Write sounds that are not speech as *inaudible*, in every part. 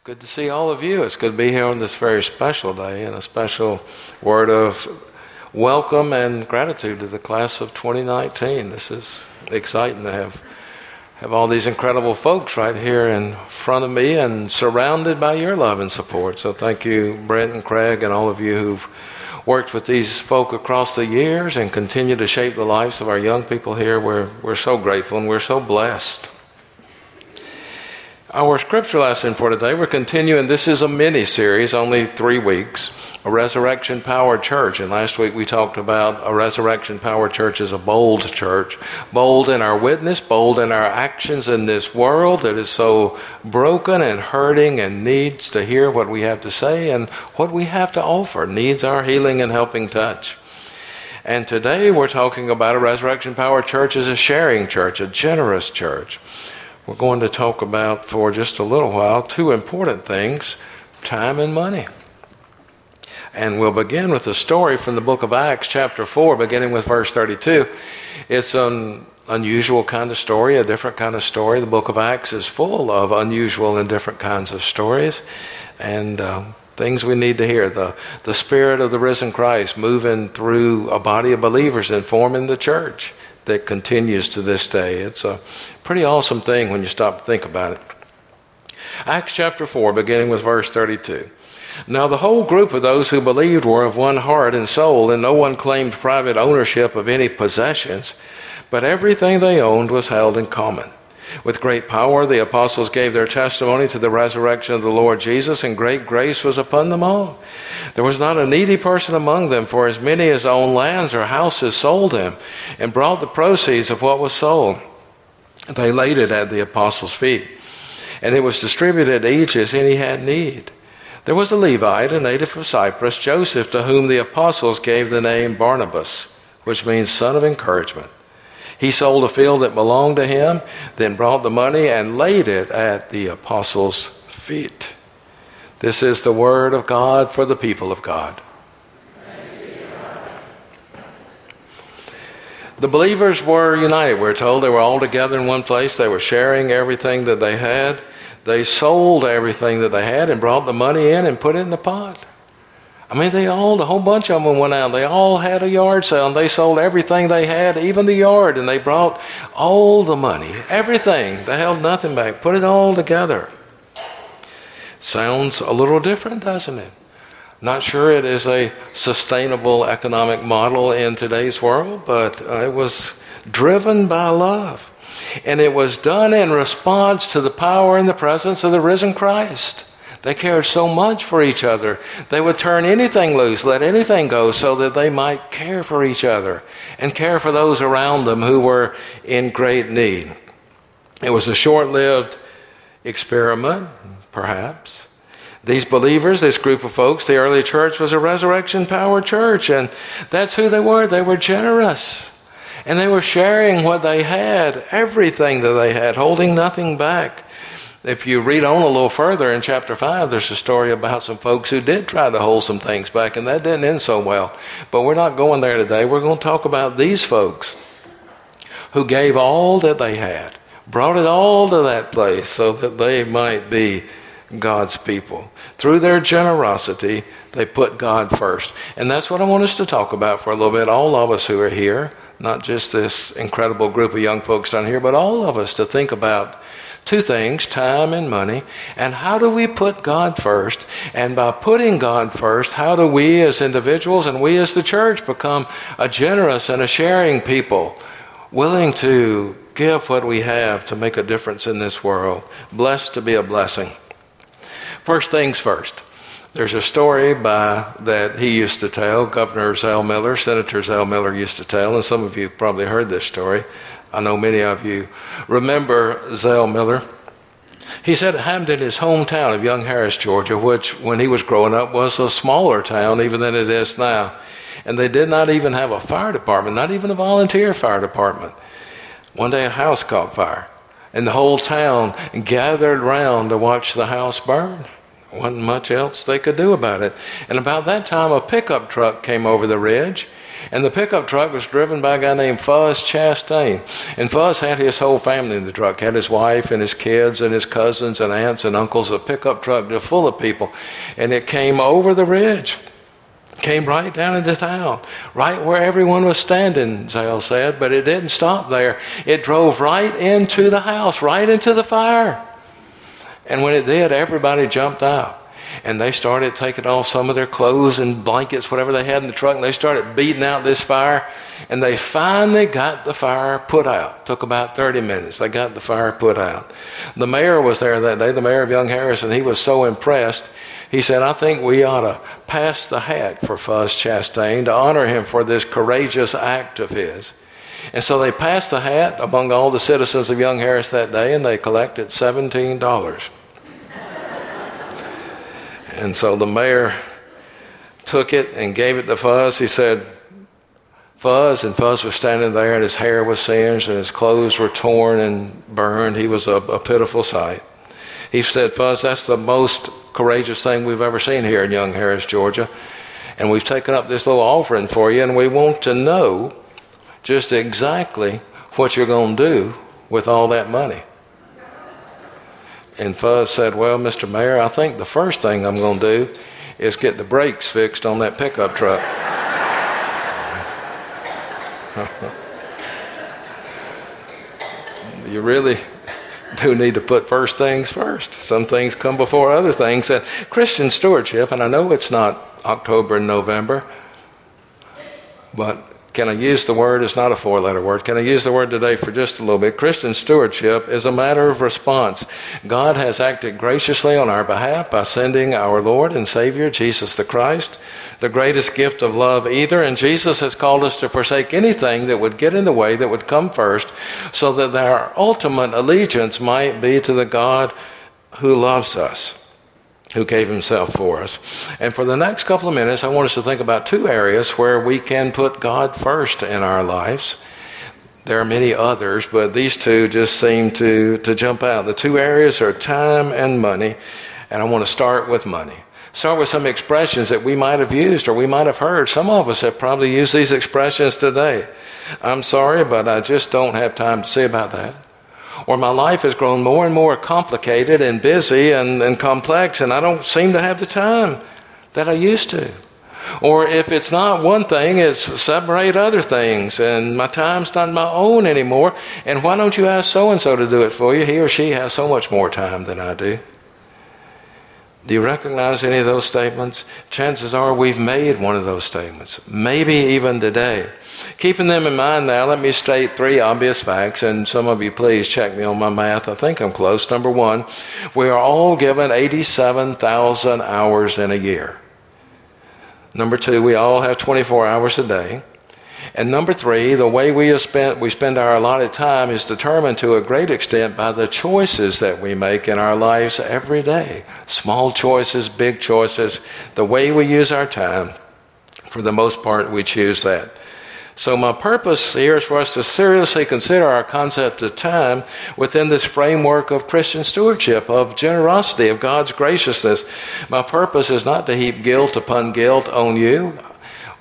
It's good to see all of you. It's good to be here on this very special day and a special word of welcome and gratitude to the class of 2019. This is exciting to have have all these incredible folks right here in front of me and surrounded by your love and support. So thank you, Brent and Craig, and all of you who've worked with these folk across the years and continue to shape the lives of our young people here. We're, we're so grateful and we're so blessed. Our scripture lesson for today, we're continuing. This is a mini series, only three weeks, a resurrection power church. And last week we talked about a resurrection power church as a bold church. Bold in our witness, bold in our actions in this world that is so broken and hurting and needs to hear what we have to say and what we have to offer, needs our healing and helping touch. And today we're talking about a resurrection power church as a sharing church, a generous church we're going to talk about for just a little while two important things time and money. And we'll begin with a story from the book of Acts, chapter 4, beginning with verse 32. It's an unusual kind of story, a different kind of story. The book of Acts is full of unusual and different kinds of stories and uh, things we need to hear. The, the spirit of the risen Christ moving through a body of believers and forming the church that continues to this day. It's a pretty awesome thing when you stop to think about it. Acts chapter 4, beginning with verse 32. Now, the whole group of those who believed were of one heart and soul, and no one claimed private ownership of any possessions, but everything they owned was held in common. With great power, the apostles gave their testimony to the resurrection of the Lord Jesus, and great grace was upon them all. There was not a needy person among them, for as many as owned lands or houses sold them, and brought the proceeds of what was sold they laid it at the apostles' feet, and it was distributed to each as any had need. There was a Levite, a native of Cyprus, Joseph, to whom the apostles gave the name Barnabas, which means son of encouragement. He sold a field that belonged to him, then brought the money and laid it at the apostles' feet. This is the word of God for the people of God. The believers were united, we're told. They were all together in one place. They were sharing everything that they had. They sold everything that they had and brought the money in and put it in the pot. I mean, they all, the whole bunch of them went out. They all had a yard sale and they sold everything they had, even the yard, and they brought all the money, everything. They held nothing back, put it all together. Sounds a little different, doesn't it? Not sure it is a sustainable economic model in today's world, but uh, it was driven by love. And it was done in response to the power and the presence of the risen Christ. They cared so much for each other. They would turn anything loose, let anything go, so that they might care for each other and care for those around them who were in great need. It was a short lived experiment, perhaps. These believers, this group of folks, the early church was a resurrection power church, and that's who they were. They were generous. And they were sharing what they had, everything that they had, holding nothing back. If you read on a little further in chapter 5, there's a story about some folks who did try to hold some things back, and that didn't end so well. But we're not going there today. We're going to talk about these folks who gave all that they had, brought it all to that place so that they might be God's people. Through their generosity, they put God first. And that's what I want us to talk about for a little bit. All of us who are here, not just this incredible group of young folks down here, but all of us to think about two things time and money. And how do we put God first? And by putting God first, how do we as individuals and we as the church become a generous and a sharing people, willing to give what we have to make a difference in this world, blessed to be a blessing? First things first. There's a story by that he used to tell, Governor Zell Miller, Senator Zell Miller used to tell, and some of you probably heard this story. I know many of you remember Zell Miller. He said it happened in his hometown of Young Harris, Georgia, which when he was growing up was a smaller town even than it is now. And they did not even have a fire department, not even a volunteer fire department. One day a house caught fire. And the whole town gathered round to watch the house burn. Wasn't much else they could do about it. And about that time, a pickup truck came over the ridge, And the pickup truck was driven by a guy named Fuzz Chastain. And Fuzz had his whole family in the truck, had his wife and his kids and his cousins and aunts and uncles. A pickup truck full of people. And it came over the ridge came right down into town, right where everyone was standing, Zell said, but it didn't stop there. It drove right into the house, right into the fire. And when it did, everybody jumped out. And they started taking off some of their clothes and blankets, whatever they had in the truck, and they started beating out this fire. And they finally got the fire put out. Took about 30 minutes. They got the fire put out. The mayor was there that day, the mayor of Young Harris. He was so impressed he said, I think we ought to pass the hat for Fuzz Chastain to honor him for this courageous act of his. And so they passed the hat among all the citizens of Young Harris that day, and they collected $17. And so the mayor took it and gave it to Fuzz. He said, Fuzz, and Fuzz was standing there, and his hair was singed, and his clothes were torn and burned. He was a, a pitiful sight. He said, Fuzz, that's the most courageous thing we've ever seen here in Young Harris, Georgia. And we've taken up this little offering for you, and we want to know just exactly what you're going to do with all that money. And Fuzz said, Well, Mr. Mayor, I think the first thing I'm going to do is get the brakes fixed on that pickup truck. *laughs* you really do need to put first things first. Some things come before other things. And Christian stewardship, and I know it's not October and November, but can I use the word? It's not a four letter word. Can I use the word today for just a little bit? Christian stewardship is a matter of response. God has acted graciously on our behalf by sending our Lord and Savior, Jesus the Christ, the greatest gift of love either. And Jesus has called us to forsake anything that would get in the way, that would come first, so that our ultimate allegiance might be to the God who loves us who gave himself for us. And for the next couple of minutes, I want us to think about two areas where we can put God first in our lives. There are many others, but these two just seem to, to jump out. The two areas are time and money, and I want to start with money. Start with some expressions that we might have used or we might have heard. Some of us have probably used these expressions today. I'm sorry, but I just don't have time to say about that or my life has grown more and more complicated and busy and, and complex, and I don't seem to have the time that I used to. Or if it's not one thing, it's separate other things, and my time's not my own anymore. And why don't you ask so and so to do it for you? He or she has so much more time than I do. Do you recognize any of those statements? Chances are we've made one of those statements, maybe even today. Keeping them in mind now, let me state three obvious facts, and some of you please check me on my math. I think I'm close. Number one, we are all given 87,000 hours in a year. Number two, we all have 24 hours a day. And number three, the way we spend, we spend our allotted time is determined to a great extent by the choices that we make in our lives every day. Small choices, big choices, the way we use our time. For the most part, we choose that. So, my purpose here is for us to seriously consider our concept of time within this framework of Christian stewardship, of generosity, of God's graciousness. My purpose is not to heap guilt upon guilt on you.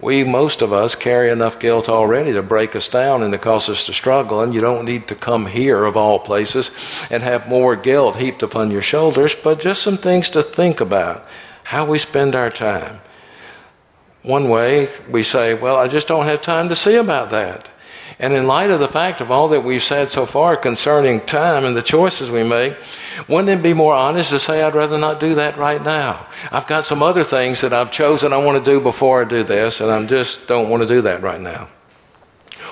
We, most of us, carry enough guilt already to break us down and to cause us to struggle, and you don't need to come here, of all places, and have more guilt heaped upon your shoulders, but just some things to think about how we spend our time one way, we say, Well, I just don't have time to see about that. And in light of the fact of all that we've said so far concerning time and the choices we make, wouldn't it be more honest to say, I'd rather not do that right now? I've got some other things that I've chosen I want to do before I do this, and I just don't want to do that right now.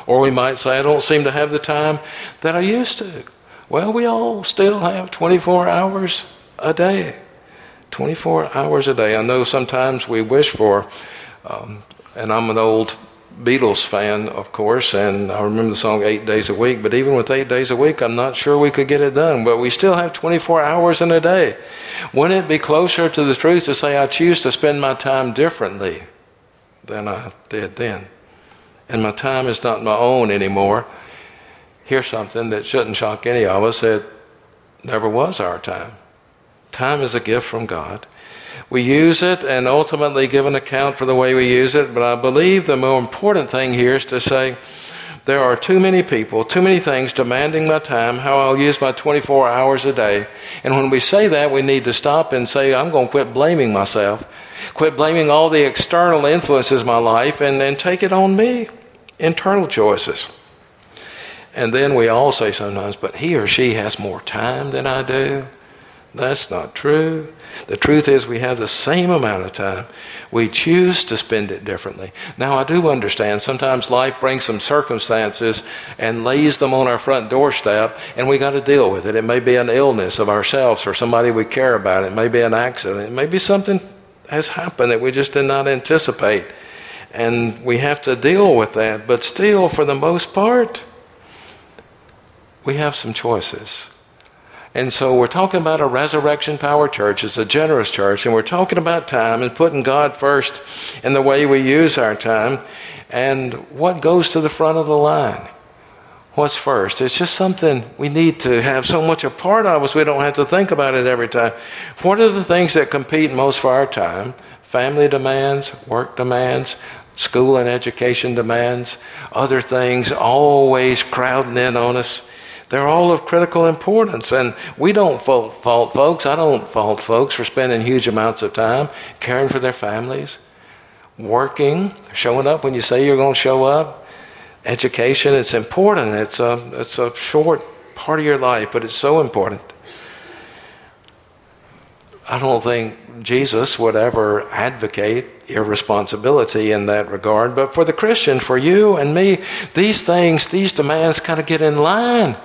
Or we might say, I don't seem to have the time that I used to. Well, we all still have 24 hours a day. 24 hours a day. I know sometimes we wish for um, and I'm an old Beatles fan, of course, and I remember the song Eight Days a Week, but even with eight days a week, I'm not sure we could get it done. But we still have 24 hours in a day. Wouldn't it be closer to the truth to say I choose to spend my time differently than I did then? And my time is not my own anymore. Here's something that shouldn't shock any of us it never was our time. Time is a gift from God. We use it and ultimately give an account for the way we use it, but I believe the more important thing here is to say there are too many people, too many things demanding my time, how I'll use my 24 hours a day. And when we say that, we need to stop and say, I'm going to quit blaming myself, quit blaming all the external influences in my life, and then take it on me, internal choices. And then we all say sometimes, but he or she has more time than I do. That's not true. The truth is, we have the same amount of time. We choose to spend it differently. Now, I do understand sometimes life brings some circumstances and lays them on our front doorstep, and we got to deal with it. It may be an illness of ourselves or somebody we care about. It may be an accident. It may be something has happened that we just did not anticipate. And we have to deal with that. But still, for the most part, we have some choices. And so we're talking about a resurrection power church. It's a generous church, and we're talking about time and putting God first in the way we use our time. And what goes to the front of the line? What's first? It's just something we need to have so much a part of us we don't have to think about it every time. What are the things that compete most for our time? Family demands, work demands, school and education demands, other things always crowding in on us. They're all of critical importance. And we don't fault, fault folks. I don't fault folks for spending huge amounts of time caring for their families, working, showing up when you say you're going to show up. Education, it's important. It's a, it's a short part of your life, but it's so important. I don't think Jesus would ever advocate irresponsibility in that regard. But for the Christian, for you and me, these things, these demands kind of get in line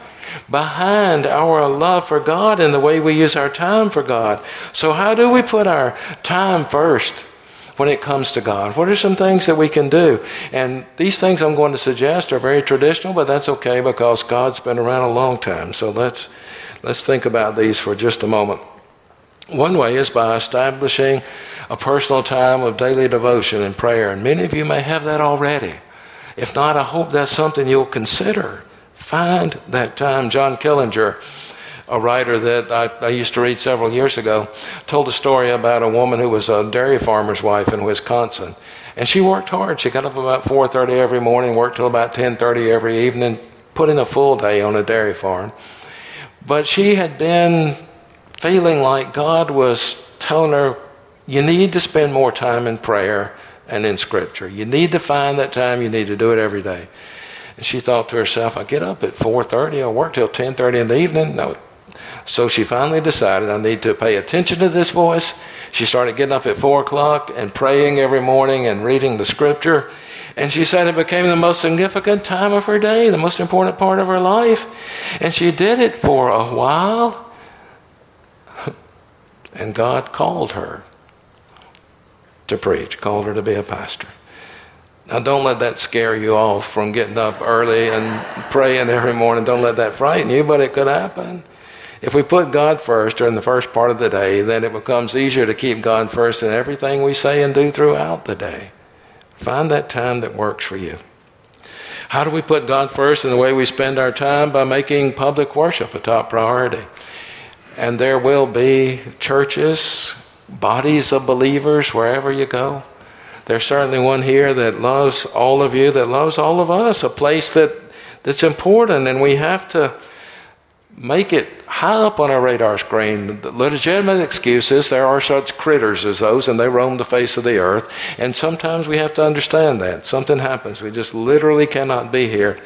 behind our love for God and the way we use our time for God. So, how do we put our time first when it comes to God? What are some things that we can do? And these things I'm going to suggest are very traditional, but that's okay because God's been around a long time. So, let's, let's think about these for just a moment. One way is by establishing a personal time of daily devotion and prayer, and many of you may have that already. If not, I hope that's something you'll consider. Find that time. John Killinger, a writer that I, I, used to read several years ago, told a story about a woman who was a dairy farmer's wife in Wisconsin. And she worked hard. She got up about 4.30 every morning, worked till about 10.30 every evening, put in a full day on a dairy farm. But she had been feeling like God was telling her, you need to spend more time in prayer and in Scripture. You need to find that time. You need to do it every day. She thought to herself, I get up at 4.30, I work till 10.30 in the evening. No. So she finally decided, I need to pay attention to this voice. She started getting up at 4 o'clock and praying every morning and reading the scripture. And she said it became the most significant time of her day, the most important part of her life. And she did it for a while. *laughs* And God called her to preach, called her to be a pastor. Now, don't let that scare you off from getting up early and praying every morning. Don't let that frighten you, but it could happen. If we put God first during the first part of the day, then it becomes easier to keep God first in everything we say and do throughout the day. Find that time that works for you. How do we put God first in the way we spend our time? By making public worship a top priority. And there will be churches, bodies of believers wherever you go there's certainly one here that loves all of you, that loves all of us, a place that, that's important, and we have to make it high up on our radar screen. The legitimate excuses, there are such critters as those, and they roam the face of the earth. And sometimes we have to understand that. Something happens. We just literally cannot be here.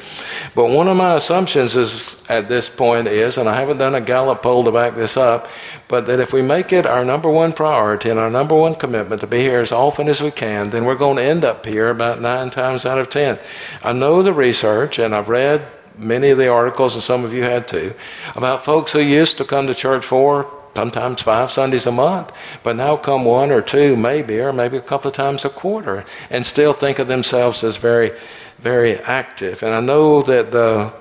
But one of my assumptions is at this point is, and I haven't done a Gallup poll to back this up, but that if we make it our number one priority and our number one commitment to be here as often as we can, then we're going to end up here about nine times out of ten. I know the research, and I've read many of the articles, and some of you had too, about folks who used to come to church four, sometimes five Sundays a month, but now come one or two, maybe, or maybe a couple of times a quarter, and still think of themselves as very, very active. And I know that the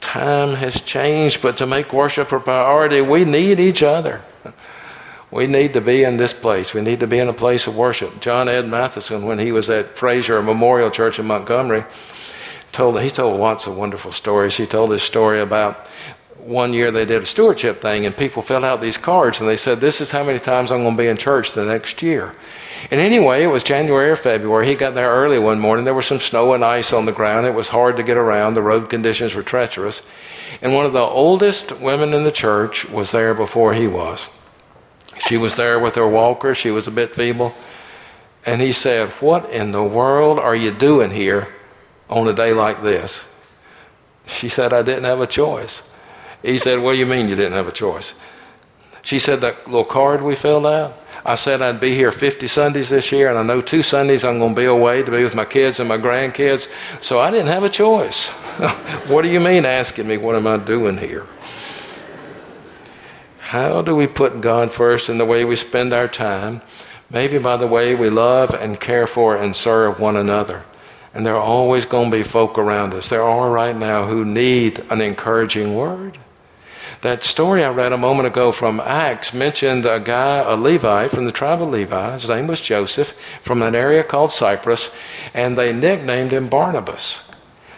time has changed, but to make worship a priority, we need each other. We need to be in this place. We need to be in a place of worship. John Ed Mathison, when he was at Frazer Memorial Church in Montgomery, told he told lots of wonderful stories. He told this story about one year they did a stewardship thing and people filled out these cards and they said, This is how many times I'm going to be in church the next year. And anyway, it was January or February. He got there early one morning. There was some snow and ice on the ground. It was hard to get around. The road conditions were treacherous. And one of the oldest women in the church was there before he was. She was there with her walker. She was a bit feeble. And he said, What in the world are you doing here on a day like this? She said, I didn't have a choice. He said, What do you mean you didn't have a choice? She said, That little card we filled out. I said I'd be here 50 Sundays this year, and I know two Sundays I'm going to be away to be with my kids and my grandkids, so I didn't have a choice. *laughs* what do you mean asking me what am I doing here? How do we put God first in the way we spend our time? Maybe by the way we love and care for and serve one another. And there are always going to be folk around us. There are right now who need an encouraging word. That story I read a moment ago from Acts mentioned a guy, a Levite from the tribe of Levi. His name was Joseph from an area called Cyprus, and they nicknamed him Barnabas.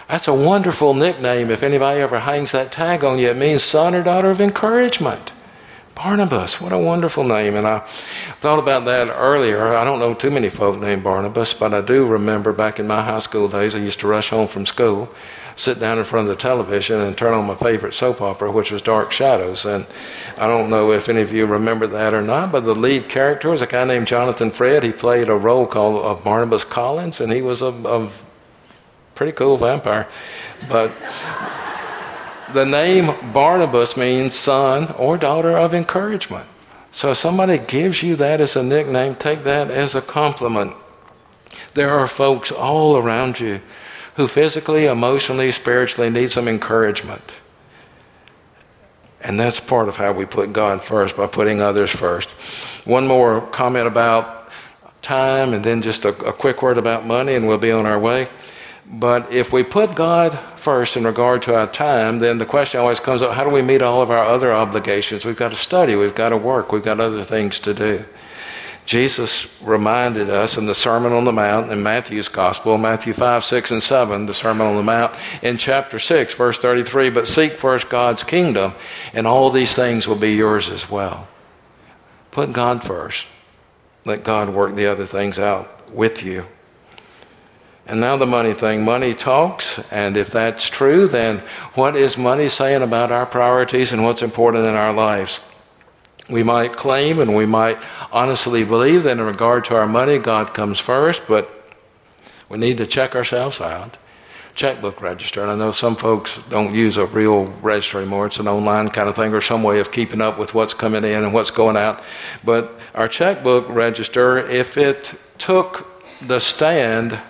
That's a wonderful nickname. If anybody ever hangs that tag on you, it means son or daughter of encouragement. Barnabas, what a wonderful name. And I thought about that earlier. I don't know too many folk named Barnabas, but I do remember back in my high school days, I used to rush home from school sit down in front of the television and turn on my favorite soap opera, which was Dark Shadows. And I don't know if any of you remember that or not, but the lead character was a guy named Jonathan Frid. He played a role called uh, Barnabas Collins, and he was a, a pretty cool vampire. But the name Barnabas means son or daughter of encouragement. So if somebody gives you that as a nickname, take that as a compliment. There are folks all around you who physically, emotionally, spiritually need some encouragement. And that's part of how we put God first, by putting others first. One more comment about time, and then just a, a, quick word about money, and we'll be on our way. But if we put God first in regard to our time, then the question always comes up how do we meet all of our other obligations? We've got to study, we've got to work, we've got other things to do. Jesus reminded us in the Sermon on the Mount in Matthew's Gospel, Matthew 5, 6, and 7, the Sermon on the Mount, in chapter 6, verse 33 But seek first God's kingdom, and all these things will be yours as well. Put God first. Let God work the other things out with you. And now the money thing. Money talks, and if that's true, then what is money saying about our priorities and what's important in our lives? We might claim and we might honestly believe that in regard to our money, God comes first, but we need to check ourselves out. Checkbook register. And I know some folks don't use a real register anymore. It's an online kind of thing or some way of keeping up with what's coming in and what's going out. But our checkbook register, if it took the stand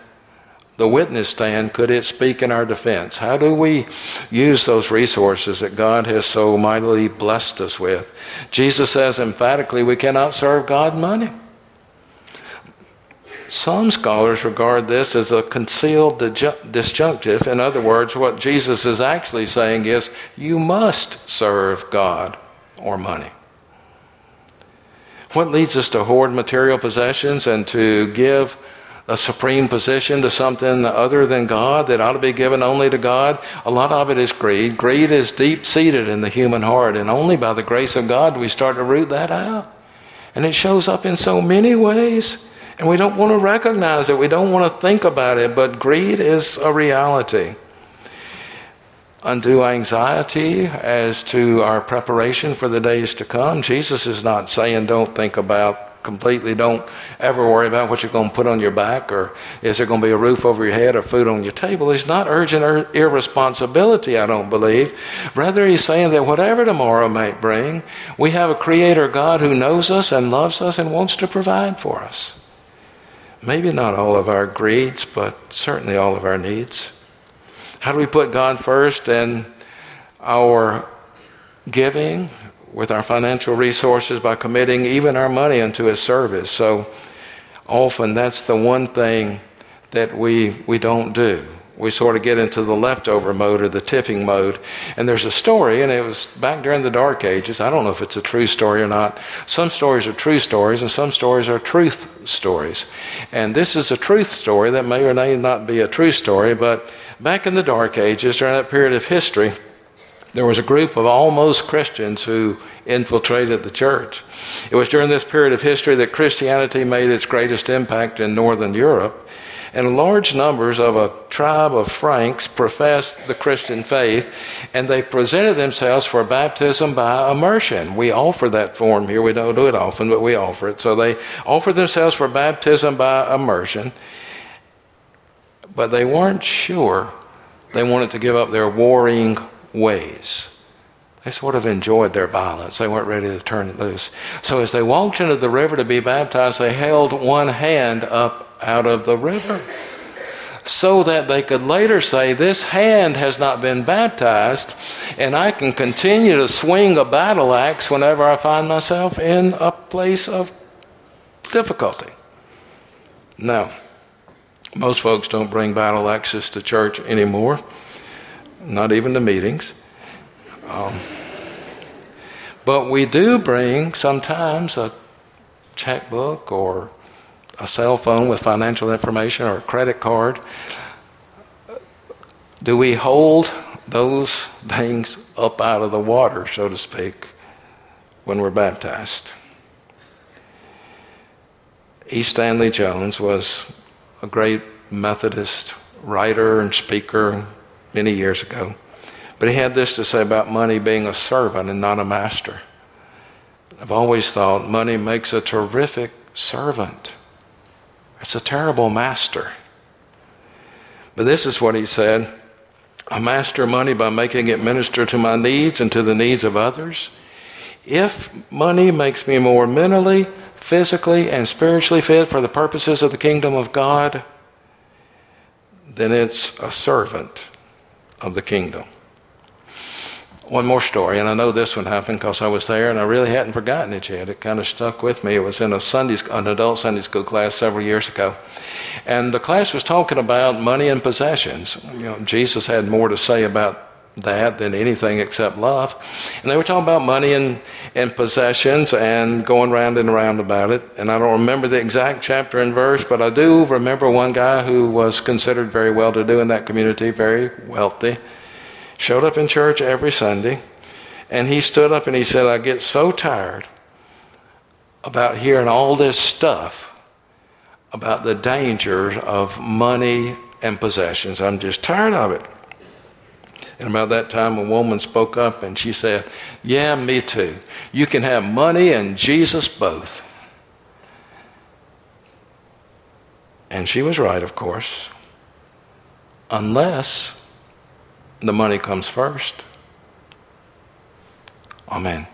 the witness stand, could it speak in our defense? How do we use those resources that God has so mightily blessed us with? Jesus says emphatically we cannot serve God money. Some scholars regard this as a concealed disjunctive. In other words, what Jesus is actually saying is you must serve God or money. What leads us to hoard material possessions and to give a supreme position to something other than God that ought to be given only to God, a lot of it is greed. Greed is deep seated in the human heart, and only by the grace of God do we start to root that out. And it shows up in so many ways, and we don't want to recognize it, we don't want to think about it, but greed is a reality. Undue anxiety as to our preparation for the days to come. Jesus is not saying don't think about completely don't ever worry about what you're going to put on your back or is there going to be a roof over your head or food on your table. He's not urging ir- irresponsibility, I don't believe. Rather, he's saying that whatever tomorrow might bring, we have a creator God who knows us and loves us and wants to provide for us. Maybe not all of our greeds, but certainly all of our needs. How do we put God first in our giving, with our financial resources by committing even our money into His service. So often that's the one thing that we, we don't do. We sort of get into the leftover mode or the tipping mode. And there's a story, and it was back during the Dark Ages. I don't know if it's a true story or not. Some stories are true stories, and some stories are truth stories. And this is a truth story that may or may not be a true story, but back in the Dark Ages, during that period of history, there was a group of almost Christians who infiltrated the church. It was during this period of history that Christianity made its greatest impact in Northern Europe. And large numbers of a tribe of Franks professed the Christian faith, and they presented themselves for baptism by immersion. We offer that form here. We don't do it often, but we offer it. So they offered themselves for baptism by immersion, but they weren't sure they wanted to give up their warring ways. They sort of enjoyed their violence. They weren't ready to turn it loose. So as they walked into the river to be baptized, they held one hand up out of the river so that they could later say, This hand has not been baptized, and I can continue to swing a battle axe whenever I find myself in a place of difficulty. Now, most folks don't bring battle axes to church anymore, not even the meetings. Um, but we do bring sometimes a checkbook or a cell phone with financial information or a credit card. Do we hold those *laughs* things up out of the water, so to speak, when we're baptized? E. Stanley Jones was a great Methodist writer and speaker many years ago. But he had this to say about money being a servant and not a master. I've always thought money makes a terrific servant. It's a terrible master. But this is what he said I master money by making it minister to my needs and to the needs of others. If money makes me more mentally, physically, and spiritually fit for the purposes of the kingdom of God, then it's a servant of the kingdom one more story, and I know this one happened because I was there, and I really hadn't forgotten it yet. It kind of stuck with me. It was in a Sunday, an adult Sunday school class several years ago, and the class was talking about money and possessions. You know, Jesus had more to say about that than anything except love, and they were talking about money and, and possessions and going round and around about it. And I don't remember the exact chapter and verse, but I do remember one guy who was considered very well-to-do in that community, very wealthy showed up in church every Sunday, and he stood up and he said, I get so tired about hearing all this stuff about the dangers of money and possessions. I'm just tired of it. And about that time, a woman spoke up and she said, Yeah, me too. You can have money and Jesus both. And she was right, of course, unless the money comes first. Amen.